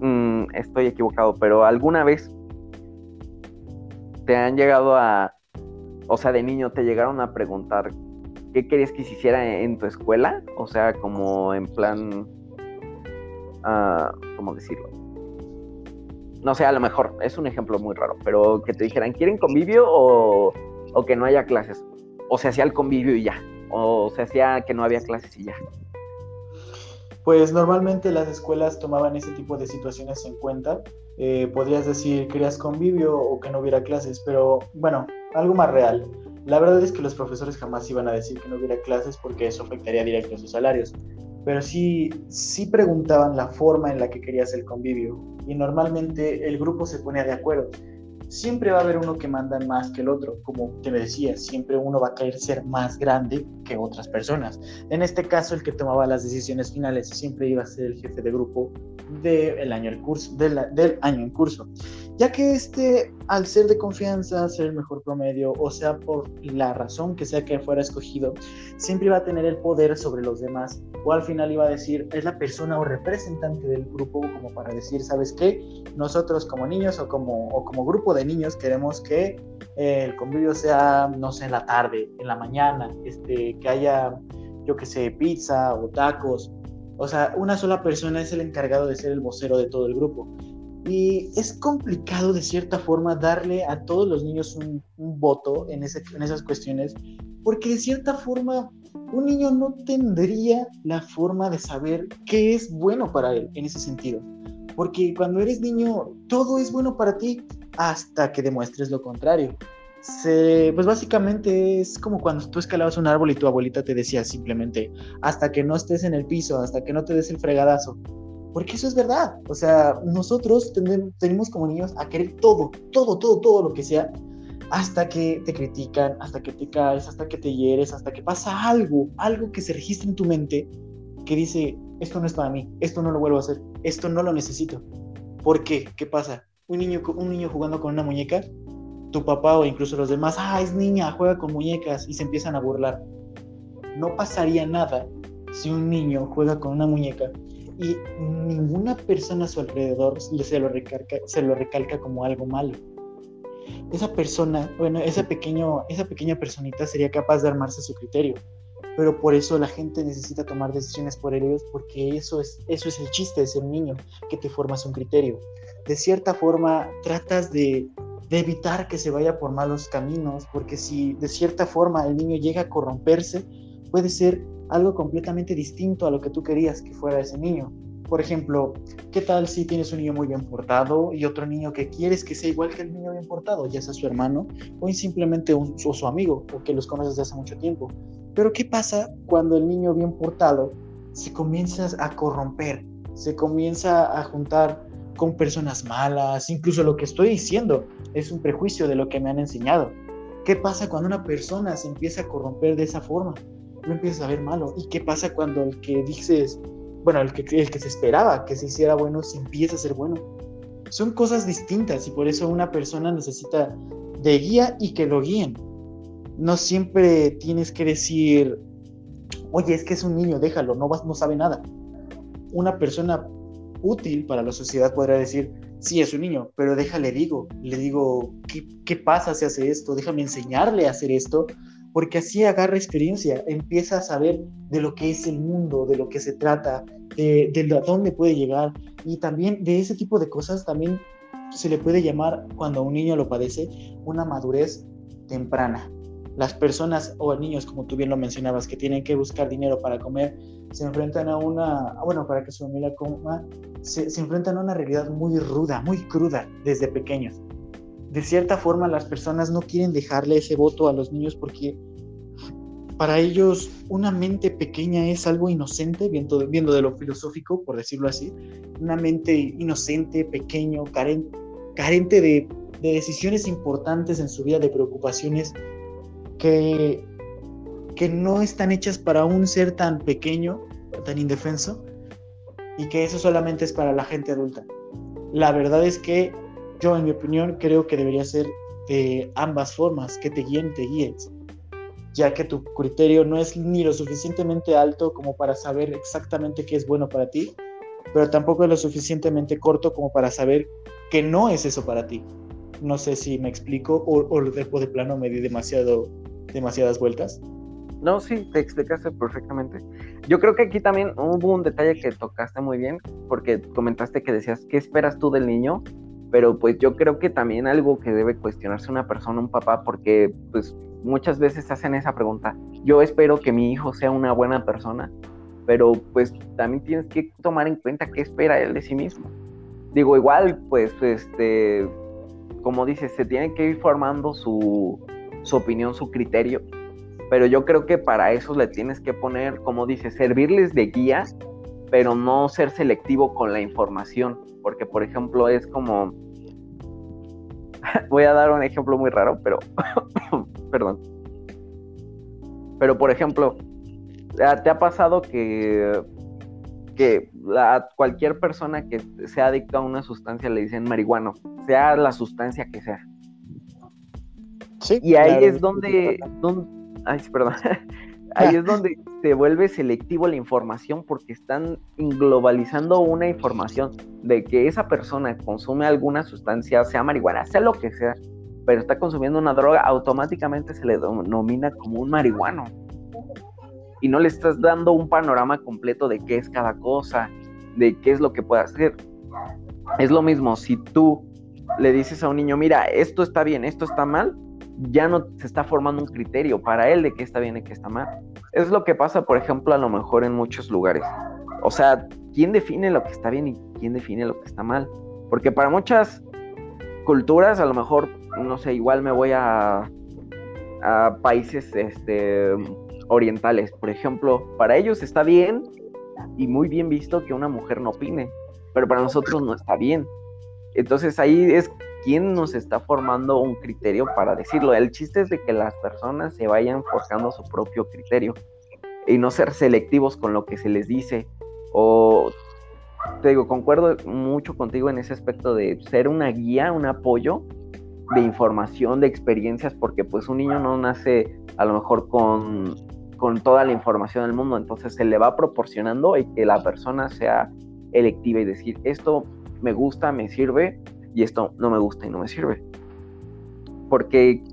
mm, estoy equivocado, pero alguna vez te han llegado a, o sea, de niño te llegaron a preguntar qué querías que se hiciera en tu escuela, o sea, como en plan, uh, ¿cómo decirlo? No sé, a lo mejor, es un ejemplo muy raro, pero que te dijeran, ¿quieren convivio o, que no haya clases? O se hacía el convivio y ya, o se hacía que no había clases y ya. Pues normalmente las escuelas tomaban ese tipo de situaciones en cuenta. Eh, podrías decir, querías convivio o que no hubiera clases, pero bueno, algo más real. La verdad es que los profesores jamás iban a decir que no hubiera clases porque eso afectaría directo a sus salarios. Pero sí, sí preguntaban la forma en la que querías el convivio y normalmente el grupo se pone de acuerdo. Siempre va a haber uno que manda más que el otro, como te decía, siempre uno va a querer ser más grande que otras personas. En este caso, el que tomaba las decisiones finales siempre iba a ser el jefe de grupo del año, el curso, del año en curso ya que este, al ser de confianza, ser el mejor promedio, o sea, por la razón que sea que fuera escogido, siempre iba a tener el poder sobre los demás, o al final iba a decir, es la persona o representante del grupo, como para decir, ¿sabes qué? Nosotros como niños o como, o como grupo de niños queremos que eh, el convivio sea, no sé, en la tarde, en la mañana, este, que haya, yo que sé, pizza o tacos, O sea, una sola persona es el encargado de ser el vocero de todo el grupo. Y es complicado de cierta forma darle a todos los niños un, voto en, en esas cuestiones, porque de cierta forma un niño no tendría la forma de saber qué es bueno para él en ese sentido. Porque cuando eres niño, todo es bueno para ti hasta que demuestres lo contrario. Pues básicamente es como cuando tú escalabas un árbol y tu abuelita te decía simplemente, hasta que no estés en el piso, hasta que no te des el fregadazo. Porque eso es verdad. O sea, nosotros tenemos como niños a querer todo, todo, todo, todo lo que sea, hasta que te critican, hasta que te caes, hasta que te hieres, hasta que pasa algo, algo que se registra en tu mente que dice, esto no es para mí, esto no lo vuelvo a hacer, esto no lo necesito. ¿Por qué? ¿Qué pasa? Un niño, un niño jugando con una muñeca, tu papá o incluso los demás, ah, es niña, juega con muñecas y se empiezan a burlar. No pasaría nada si un niño juega con una muñeca y ninguna persona a su alrededor se lo recalca, se lo recalca como algo malo. Esa persona, bueno, esa, pequeño, esa pequeña personita sería capaz de armarse su criterio, pero por eso la gente necesita tomar decisiones por ellos, porque eso es, eso es el chiste de ser niño, que te formas un criterio. De cierta forma, tratas de, de evitar que se vaya por malos caminos, porque si de cierta forma el niño llega a corromperse, puede ser algo completamente distinto a lo que tú querías que fuera ese niño. Por ejemplo, ¿qué tal si tienes un niño muy bien portado y otro niño que quieres que sea igual que el niño bien portado, ya sea su hermano o simplemente un, su, su amigo o que los conoces desde hace mucho tiempo? Pero ¿qué pasa cuando el niño bien portado se comienza a corromper, se comienza a juntar con personas malas, incluso lo que estoy diciendo es un prejuicio de lo que me han enseñado. ¿Qué pasa cuando una persona se empieza a corromper de esa forma? lo empiezas a ver malo. ¿Y qué pasa cuando el que dices, bueno, el que, el que se esperaba que se hiciera bueno, se empieza a ser bueno? Son cosas distintas y por eso una persona necesita de guía y que lo guíen. No siempre tienes que decir, oye, es que es un niño, déjalo, no, no sabe nada. Una persona útil para la sociedad podrá decir, sí, es un niño, pero déjale digo, le digo, ¿qué, ¿qué, pasa si hace esto? Déjame enseñarle a hacer esto porque así agarra experiencia, empieza a saber de lo que es el mundo, de lo que se trata, de, de dónde puede llegar y también de ese tipo de cosas también se le puede llamar cuando un niño lo padece una madurez temprana. Las personas o niños, como tú bien lo mencionabas, que tienen que buscar dinero para comer, se enfrentan a una, bueno, para que su familia coma, se, se enfrentan a una realidad muy ruda, muy cruda desde pequeños. De cierta forma las personas no quieren dejarle ese voto a los niños porque para ellos una mente pequeña es algo inocente, viendo, viendo de lo filosófico, por decirlo así, una mente inocente, pequeño, carente, carente de, de decisiones importantes en su vida, de preocupaciones que, que no están hechas para un ser tan pequeño, tan indefenso, y que eso solamente es para la gente adulta. La verdad es que yo, en mi opinión, creo que debería ser de ambas formas, que te guíen, te guíes, ya que tu criterio no es ni lo suficientemente alto como para saber exactamente qué es bueno para ti, pero tampoco es lo suficientemente corto como para saber que no es eso para ti. No sé si me explico o, o de, de plano me di demasiado, demasiadas vueltas. No, sí, te explicaste perfectamente. Yo creo que aquí también hubo un detalle que tocaste muy bien, porque comentaste que decías, ¿qué esperas tú del niño? pero pues yo creo que también algo que debe cuestionarse una persona, un papá, porque pues muchas veces hacen esa pregunta, yo espero que mi hijo sea una buena persona, pero pues también tienes que tomar en cuenta qué espera él de sí mismo. Digo, igual, pues, este, como dices, se tiene que ir formando su, su opinión, su criterio, pero yo creo que para eso le tienes que poner, como dices, servirles de guía, pero no ser selectivo con la información porque por ejemplo es como, voy a dar un ejemplo muy raro, pero, perdón, pero por ejemplo, ¿te ha pasado que, que a cualquier persona que sea adicta a una sustancia le dicen marihuano, sea la sustancia que sea? Sí, y ahí es donde, donde, ay, perdón, ahí es donde se vuelve selectivo la información porque están globalizando una información de que esa persona consume alguna sustancia, sea marihuana, sea lo que sea, pero está consumiendo una droga, automáticamente se le denomina como un marihuano. y no le estás dando un panorama completo de qué es cada cosa, de qué es lo que puede hacer. Es lo mismo, si tú le dices a un niño, mira, esto está bien, esto está mal, ya no se está formando un criterio para él de qué está bien y qué está mal. Es lo que pasa, por ejemplo, a lo mejor en muchos lugares. O sea, ¿quién define lo que está bien y quién define lo que está mal? Porque para muchas culturas, a lo mejor, no sé, igual me voy a, países este, orientales, por ejemplo, para ellos está bien y muy bien visto que una mujer no opine, pero para nosotros no está bien. Entonces ahí es quién nos está formando un criterio para decirlo. El chiste es de que las personas se vayan forjando su propio criterio y no ser selectivos con lo que se les dice. O te digo, concuerdo mucho contigo en ese aspecto de ser una guía, un apoyo de información, de experiencias, porque pues un niño no nace a lo mejor con, con toda la información del mundo, entonces se le va proporcionando y que la persona sea electiva y decir, esto me gusta, me sirve, y esto no me gusta y no me sirve. Porque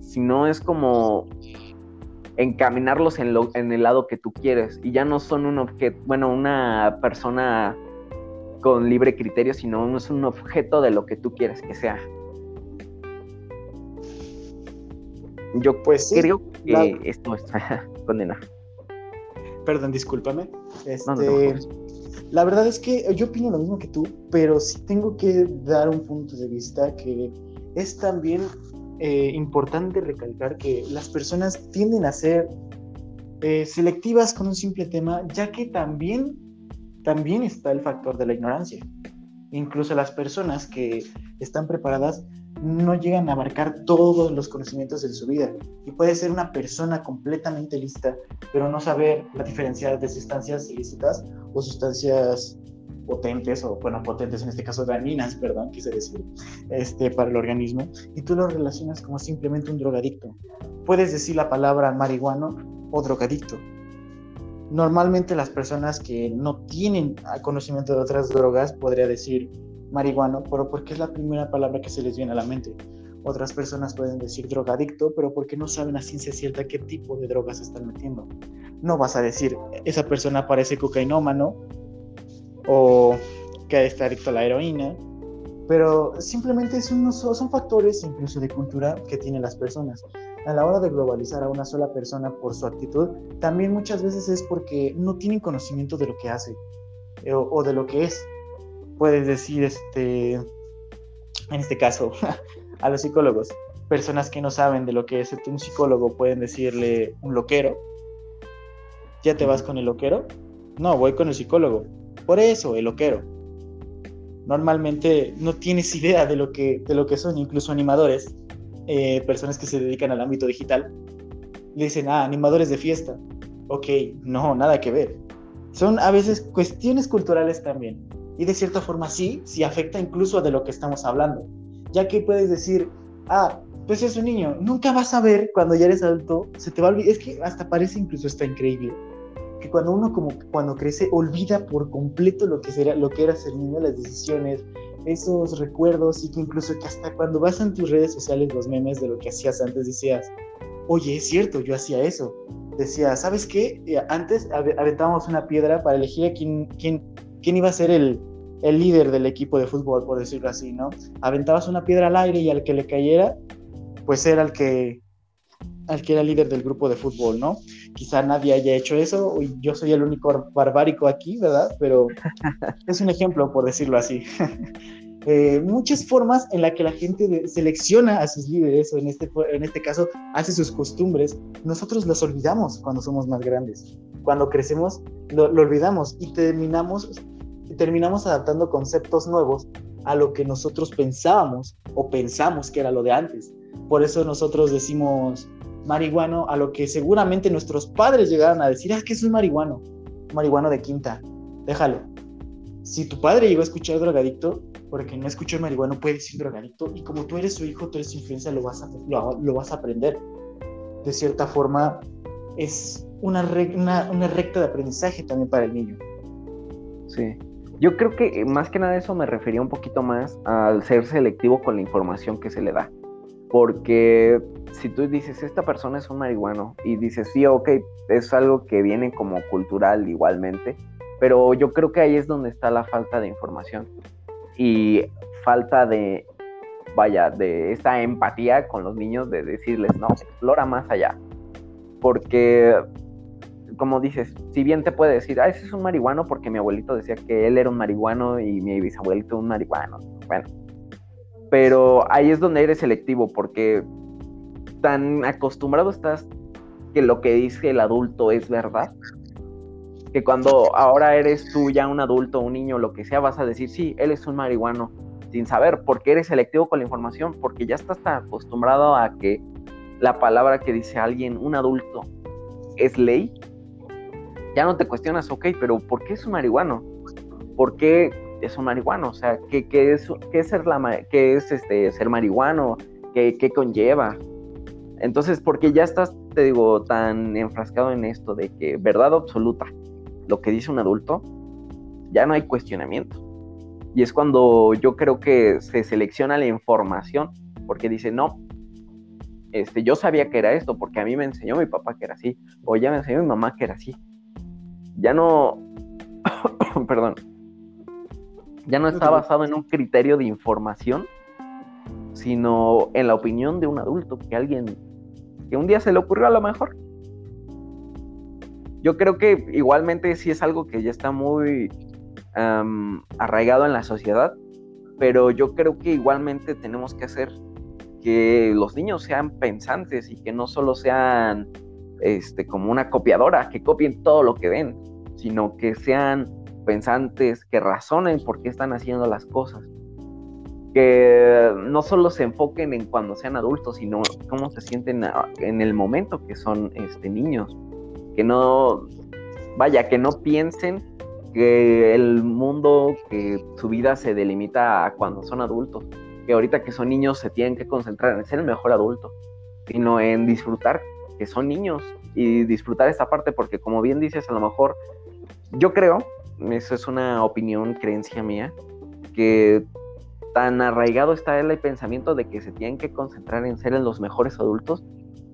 si no es como encaminarlos en, lo, en el lado que tú quieres y ya no son un objeto, bueno, una persona con libre criterio, sino no es un objeto de lo que tú quieres que sea. Yo pues creo que esto es condenar. Perdón, discúlpame. Este, la verdad es que yo opino lo mismo que tú, pero sí tengo que dar un punto de vista que es también eh, importante recalcar que las personas tienden a ser eh, selectivas con un simple tema, ya que también, también está el factor de la ignorancia. Incluso las personas que están preparadas no llegan a abarcar todos los conocimientos de su vida. Y puede ser una persona completamente lista, pero no saber la diferencia de sustancias ilícitas o sustancias potentes, o bueno, potentes en este caso dañinas, perdón, quise decir, este, para el organismo, y tú lo relacionas como simplemente un drogadicto. Puedes decir la palabra marihuano o drogadicto. Normalmente las personas que no tienen conocimiento de otras drogas podría decir marihuano, pero porque es la primera palabra que se les viene a la mente. Otras personas pueden decir drogadicto, pero porque no saben a ciencia cierta qué tipo de drogas están metiendo. No vas a decir, esa persona parece cocainómano o que está adicto a la heroína, pero simplemente son, son factores incluso de cultura que tienen las personas. A la hora de globalizar a una sola persona por su actitud, también muchas veces es porque no tienen conocimiento de lo que hace eh, o de lo que es puedes decir, este, en este caso, a los psicólogos, personas que no saben de lo que es un psicólogo pueden decirle un loquero. ¿Ya te vas con el loquero? No, voy con el psicólogo. Por eso, el loquero. Normalmente no tienes idea de lo que, de lo que son, incluso animadores, eh, personas que se dedican al ámbito digital. Le dicen, ah, animadores de fiesta. Ok, no, nada que ver. Son a veces cuestiones culturales también. Y de cierta forma sí, sí afecta incluso a de lo que estamos hablando. Ya que puedes decir, ah, pues es un niño, nunca vas a ver cuando ya eres adulto, se te va a olvidar, es que hasta parece incluso está increíble, que cuando uno como cuando crece olvida por completo lo que, será, lo que era ser niño, las decisiones, esos recuerdos y que incluso que hasta cuando vas en tus redes sociales los memes de lo que hacías antes decías, oye, es cierto, yo hacía eso. Decía, ¿sabes qué? Eh, antes aventábamos una piedra para elegir a quién, quién, quién iba a ser el, el líder del equipo de fútbol, por decirlo así, ¿no? Aventabas una piedra al aire y al que le cayera, pues era el que, al que era líder del grupo de fútbol, ¿no? Quizá nadie haya hecho eso, y yo soy el único barbárico aquí, ¿verdad? Pero es un ejemplo, por decirlo así. Eh, muchas formas en las que la gente selecciona a sus líderes, o en este, en este caso, hace sus costumbres, nosotros las olvidamos cuando somos más grandes. Cuando crecemos, lo, lo olvidamos y terminamos terminamos adaptando conceptos nuevos a lo que nosotros pensábamos o pensamos que era lo de antes. Por eso nosotros decimos marihuano a lo que seguramente nuestros padres llegaron a decir, ah, que es un marihuano, marihuano de quinta, déjalo. Si tu padre llegó a escuchar drogadicto, porque no escuchó el marihuano, puede decir drogadicto, y como tú eres su hijo, tú eres su influencia, lo vas a, lo, vas a aprender. De cierta forma, es una, una, una recta de aprendizaje también para el niño. Sí. Yo creo que eh, más que nada eso me refería un poquito más al ser selectivo con la información que se le da. Porque si tú dices, esta persona es un marihuano, y dices, sí, ok, es algo que viene como cultural igualmente, pero yo creo que ahí es donde está la falta de información y falta de, vaya, de esta empatía con los niños de decirles, no, explora más allá. Porque, como dices, si bien te puede decir, ah, ese es un marihuano porque mi abuelito decía que él era un marihuano y mi bisabuelito un marihuano. Bueno, pero ahí es donde eres selectivo porque tan acostumbrado estás que lo que dice el adulto es verdad, que cuando ahora eres tú ya un adulto, un niño, lo que sea, vas a decir, sí, él es un marihuano, sin saber, porque eres selectivo con la información, porque ya estás tan acostumbrado a que la palabra que dice alguien, un adulto, es ley, ya no te cuestionas, ok, pero ¿por qué es un marihuano? ¿Por qué es un marihuano? O sea, ¿qué, es, qué es, ser, la, qué es este, ser marihuano? ¿Qué, ¿Qué conlleva? Entonces, porque ya estás, te digo, tan enfrascado en esto de que verdad absoluta, lo que dice un adulto, ya no hay cuestionamiento. Y es cuando yo creo que se selecciona la información, porque dice, no, este, yo sabía que era esto, porque a mí me enseñó mi papá que era así, o ya me enseñó mi mamá que era así. Ya no, perdón, ya no está basado en un criterio de información, sino en la opinión de un adulto, que alguien que un día se le ocurrió a lo mejor. Yo creo que igualmente sí es algo que ya está muy arraigado en la sociedad, pero yo creo que igualmente tenemos que hacer que los niños sean pensantes y que no solo sean este, como una copiadora, que copien todo lo que ven, sino que sean pensantes, que razonen por qué están haciendo las cosas que no solo se enfoquen en cuando sean adultos, sino cómo se sienten en el momento que son este, niños. Que no, vaya, que no piensen que el mundo, que su vida se delimita a cuando son adultos. Que ahorita que son niños se tienen que concentrar en ser el mejor adulto, sino en disfrutar que son niños y disfrutar esta parte, porque como bien dices, a lo mejor yo creo, eso es una opinión, creencia mía, que tan arraigado está el pensamiento de que se tienen que concentrar en ser los mejores adultos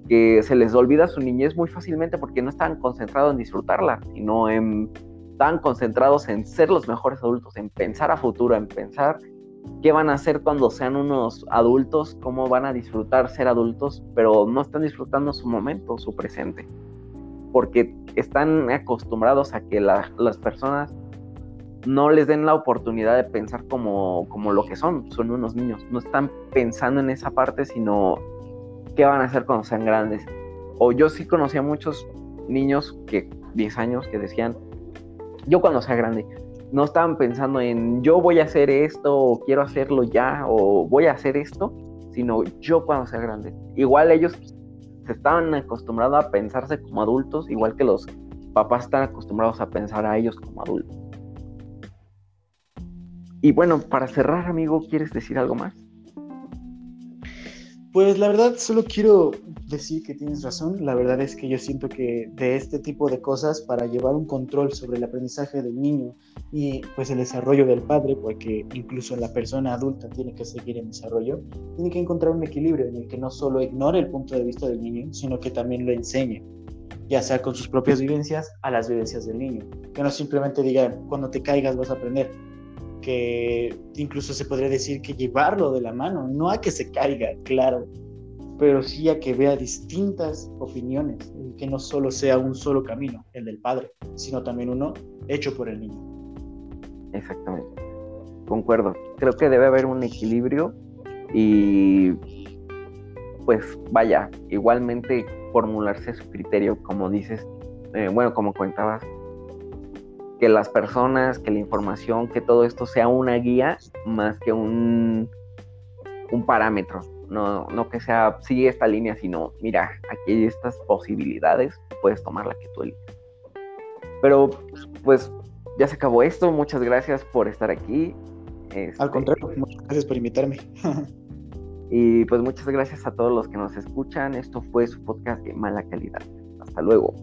que se les olvida su niñez muy fácilmente porque no están concentrados en disfrutarla, sino en, están concentrados en ser los mejores adultos, en pensar a futuro, en pensar qué van a hacer cuando sean unos adultos, cómo van a disfrutar ser adultos, pero no están disfrutando su momento, su presente, porque están acostumbrados a que las personas no les den la oportunidad de pensar como, como lo que son, son unos niños, no están pensando en esa parte, sino qué van a hacer cuando sean grandes. O yo sí conocía muchos niños que 10 años que decían, yo cuando sea grande, no estaban pensando en yo voy a hacer esto o quiero hacerlo ya o voy a hacer esto, sino yo cuando sea grande. Igual ellos se estaban acostumbrados a pensarse como adultos, igual que los papás están acostumbrados a pensar a ellos como adultos. Y bueno, para cerrar, amigo, ¿quieres decir algo más? Pues la verdad, solo quiero decir que tienes razón. La verdad es que yo siento que de este tipo de cosas, para llevar un control sobre el aprendizaje del niño y pues el desarrollo del padre, porque incluso la persona adulta tiene que seguir en desarrollo, tiene que encontrar un equilibrio en el que no solo ignore el punto de vista del niño, sino que también lo enseñe, ya sea con sus propias vivencias a las vivencias del niño. Que no simplemente diga, cuando te caigas vas a aprender, que incluso se podría decir que llevarlo de la mano, no a que se caiga, claro, pero sí a que vea distintas opiniones y que no solo sea un solo camino, el del padre, sino también uno hecho por el niño. Exactamente, concuerdo. Creo que debe haber un equilibrio y pues vaya, igualmente formularse su criterio, como dices, eh, bueno, como comentabas, que las personas, que la información, que todo esto sea una guía más que un, un parámetro. No, no que sea, sigue esta línea, sino, mira, aquí hay estas posibilidades, puedes tomar la que tú eliges. Pero, pues, ya se acabó esto. Muchas gracias por estar aquí. Al este, contrario, muchas gracias por invitarme. y pues muchas gracias a todos los que nos escuchan. Esto fue su podcast de mala calidad. Hasta luego.